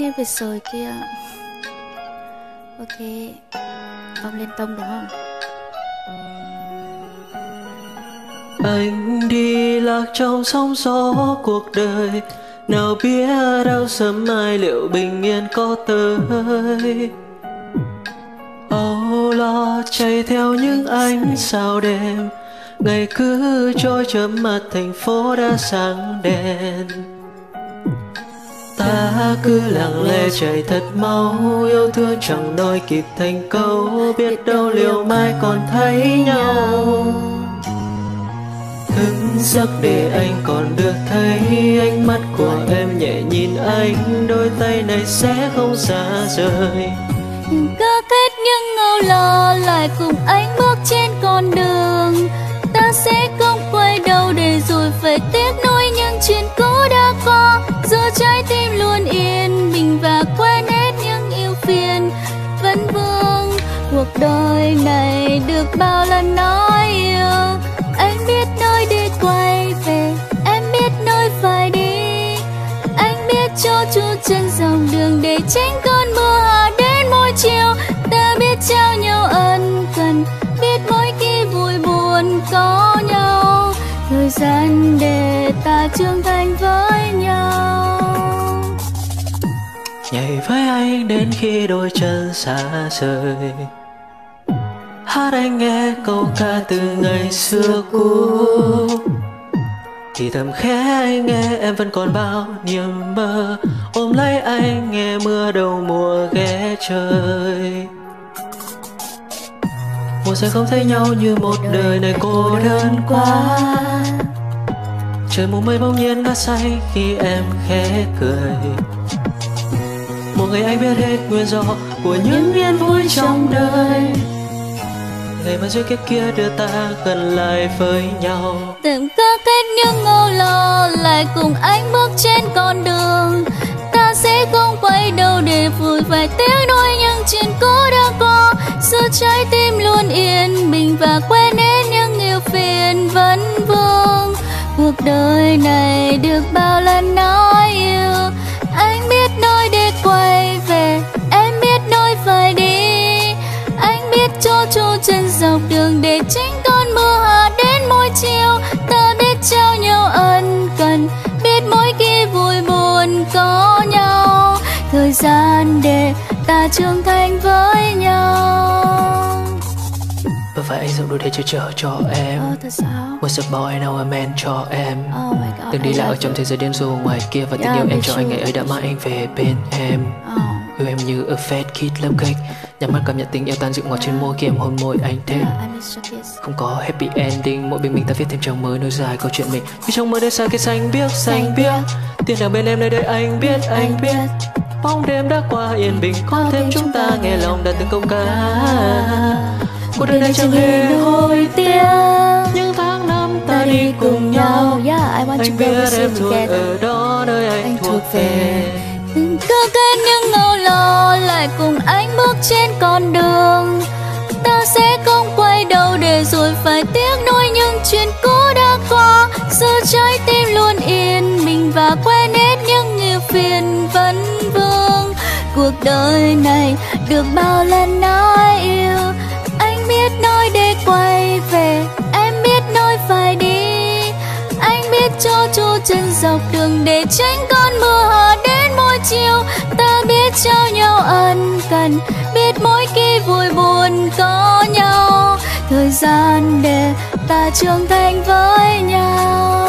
biệt rồi kia. Ok Ông lên tông đúng không? Anh đi lạc trong sóng gió cuộc đời. Nào biết đâu sớm mai liệu bình yên có tới. Âu lo chạy theo những ánh sao đêm. Ngày cứ trôi chớm mặt thành phố đã sáng đèn cứ lặng lẽ chạy thật mau. Yêu thương chẳng đôi kịp thành câu. Biết đâu liệu mai còn thấy nhau. Thức giấc để anh còn được thấy. Ánh mắt của em nhẹ nhìn anh. Đôi tay này sẽ không xa rời. Cứ kết những âu lo lại cùng anh bước trên con đường. Ta sẽ cuộc đời này được bao lần nói yêu. Anh biết nơi đi quay về, Em biết nơi phải đi. Anh biết cho chú chân dòng đường để tránh cơn mưa hạ đến mỗi chiều. Ta biết trao nhau ân cần, Biết mỗi khi vui buồn có nhau. Thời gian để ta trưởng thành với nhau. Nhảy với anh đến khi đôi chân xa rời. Hát anh nghe câu ca từ ngày xưa cũ. Thì thầm khẽ anh nghe em vẫn còn bao niềm mơ. Ôm lấy anh nghe mưa đầu mùa ghé trời. Một sẽ không thấy nhau như một đời này cô đơn quá. Trời mù mây bỗng nhiên ngã say khi em khẽ cười. Một ngày anh biết hết nguyên do của những yên vui trong đời Ngày mà duyên kiếp kia đưa ta gần lại với nhau. Từng có kết những ngâu lo, lại cùng anh bước trên con đường. Ta sẽ không quay đầu để vùi vài tiếng đôi những chuyện cũ đã có. Giữ trái tim luôn yên bình và quên hết những yêu phiền vấn vương. Cuộc đời này đưa chu chân dọc đường để tránh cơn mưa hạ đến mỗi chiều. Ta biết trao nhau ân cần Biết mỗi khi vui buồn có nhau. Thời gian để ta trưởng thành với nhau. Và phải anh dùng đôi để che chở cho em. Ờ thật sao? What's up boy, now I'm man cho em. Oh god Từng đi I lạc ở trong thế giới điên rồ ngoài kia Và tình yêu em cho anh ngày ấy đã mang anh về bên em. Oh. Yêu em như a fat kid love cake. Nhắm mắt cảm nhận tình yêu tan dịu ngọt trên môi khi em hôn môi anh thêm. Không có happy ending Mỗi bên mình ta viết thêm trang mới nối dài câu chuyện mình. Vì trong mơ đêm xa kia xanh biếc xanh biếc Tiền đàng bên em nơi đây anh biết anh biết. Bóng đêm đã qua yên bình Có thêm chúng ta nghe lòng đặt từng câu ca. Cuộc đời này chẳng hề hối tiếc. Những tháng năm ta đi cùng nhau. Yeah, I want to Anh go biết with you em luôn together. ở đó nơi anh thuộc về cứ kết những ngâu lo, lại cùng anh bước trên con đường. Ta sẽ không quay đầu để rồi phải tiếc nuối những chuyện cũ đã qua. Giờ trái tim luôn yên bình và quên hết những yêu phiền vấn vương. Cuộc đời này được bao lần nói yêu, Anh biết nói để quay về, Em biết nói phải đi. Anh biết cho chu chân dọc đường để tránh cơn mưa hạ đến biết mỗi khi vui buồn có nhau. Thời gian để ta trưởng thành với nhau.